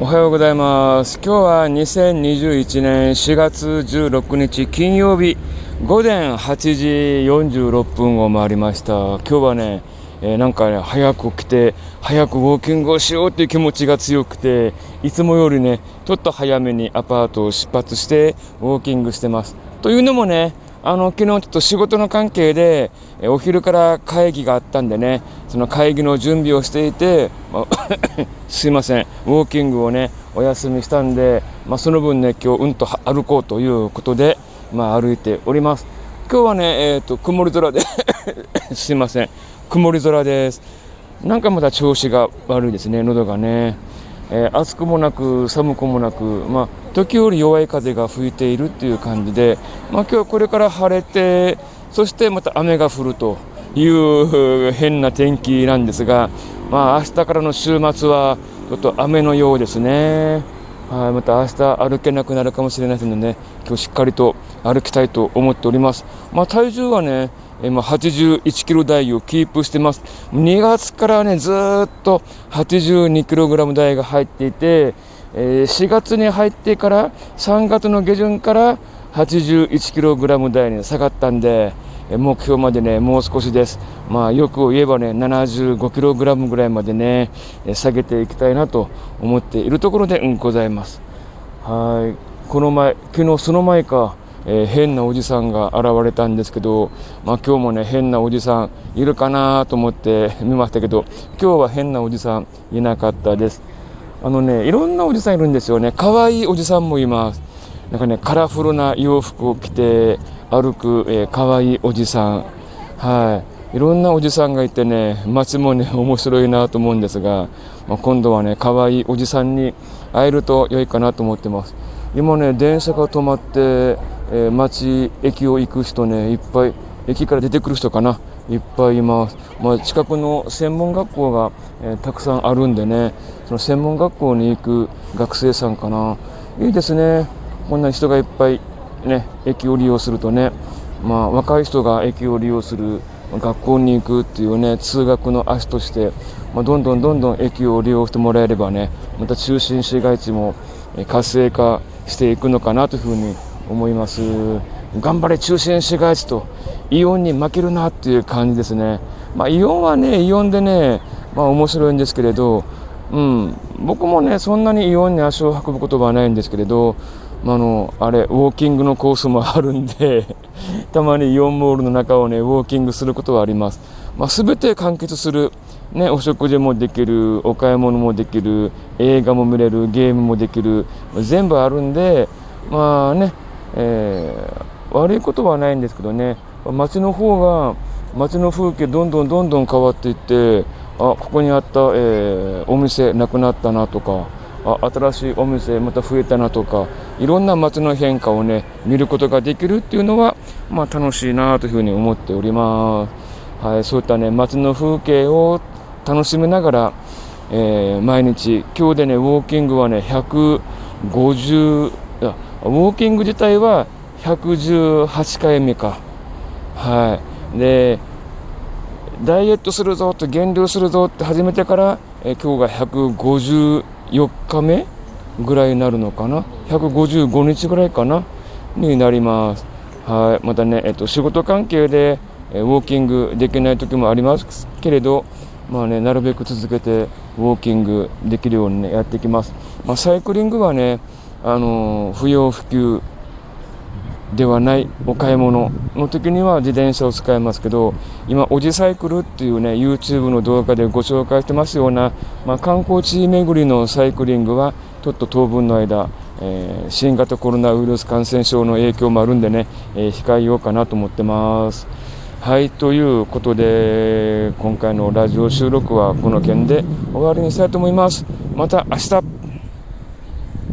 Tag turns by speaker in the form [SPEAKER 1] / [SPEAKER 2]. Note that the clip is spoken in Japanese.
[SPEAKER 1] おはようございます。今日は2021年4月16日金曜日午前8時46分を回りました。今日はね、えーなんかね、早く起きて、早くウォーキングをしようっていう気持ちが強くて、いつもよりね、ちょっと早めにアパートを出発してウォーキングしてます。というのもね、あの、昨日ちょっと仕事の関係で、えーお昼から会議があったんでね、その会議の準備をしていて、まあ すいません、ウォーキングをね、お休みしたんで、まあ、その分ね、今日うんと歩こうということで、まあ、歩いております。今日はね、えっ、と、曇り空で、すいません、曇り空です。なんかまだ調子が悪いですね、喉がね。えー暑くもなく寒くもなく、まあ、時折弱い風が吹いているっていう感じで、まあ、今日はこれから晴れてそしてまた雨が降るという変な天気なんですが、まあ、明日からの週末はちょっと雨のようですね。はい、また明日歩けなくなるかもしれないのでね、今日しっかりと歩きたいと思っております。まあ、体重はね、えーまあ、81キロ台をキープしてます。2月からね、ずっと82キログラム台が入っていて、え4月に入ってから3月の下旬から81キログラム台に下がったんで、目標までね、もう少しです。まあ、よく言えばね、75キログラムぐらいまでね、下げていきたいなと思っているところで、うん、ございます。はい。この前、昨日その前か、えー変なおじさんが現れたんですけど、まあ今日もね、変なおじさんいるかなと思って 見ましたけど、今日は変なおじさんいなかったです。あのね、いろんなおじさんいるんですよね。可愛いおじさんもいます。なんかね、カラフルな洋服を着て歩く、えー、可愛いおじさん。はい。いろんなおじさんがいてね、街もね、面白いなと思うんですが、まあ、今度はね、可愛いおじさんに会えると良いかなと思ってます。今ね、電車が止まって、えー街、駅を行く人ね、いっぱい、駅から出てくる人かな、いっぱいいます。まあ、近くの専門学校が、えーたくさんあるんでね、その専門学校に行く学生さんかな。いいですね。こんな人がいっぱいね、駅を利用するとね、まあ、若い人が駅を利用する学校に行くっていうね、通学の足として、まあ、どんどんどんどん駅を利用してもらえればね、また中心市街地も活性化していくのかなというふうに思います。頑張れ中心市街地とイオンに負けるなっていう感じですね。まあ、イオンはね、イオンでね、まあ面白いんですけれど、うん、僕もね、そんなにイオンに足を運ぶことはないんですけれど、あ、の、あれ、ウォーキングのコースもあるんで、たまにイオンモールの中をね、ウォーキングすることはあります。まあ、全て完結する、ね、お食事もできる、お買い物もできる、映画も見れる、ゲームもできる、全部あるんで、まあね、えー悪いことはないんですけどね、街の方が、街の風景どんどんどんどん変わっていって、あ、ここにあった、えーお店なくなったなとか、あ新しいお店また増えたなとかいろんな街の変化をね見ることができるっていうのは、まあ、楽しいなというふうに思っております、はい、そういったね街の風景を楽しみながら、えー毎日今日でねウォーキングはね150いやウォーキング自体は118回目かはい。でダイエットするぞって減量するぞって始めてから、えー今日が154日目ぐらいになるのかな？155日ぐらいかな？になります。はい。またね、えっと仕事関係で、ウォーキングできない時もありますけれどまあねなるべく続けてウォーキングできるように、ね、やっていきます、まあ、サイクリングはねあの不要不急ではないお買い物の時には自転車を使いますけど今おじサイクルっていうね YouTube の動画でご紹介してますような、まあ、観光地巡りのサイクリングはちょっと当分の間、えー新型コロナウイルス感染症の影響もあるんでね、えー控えようかなと思ってます。はいということで今回のラジオ収録はこの件で終わりにしたいと思います。また明日。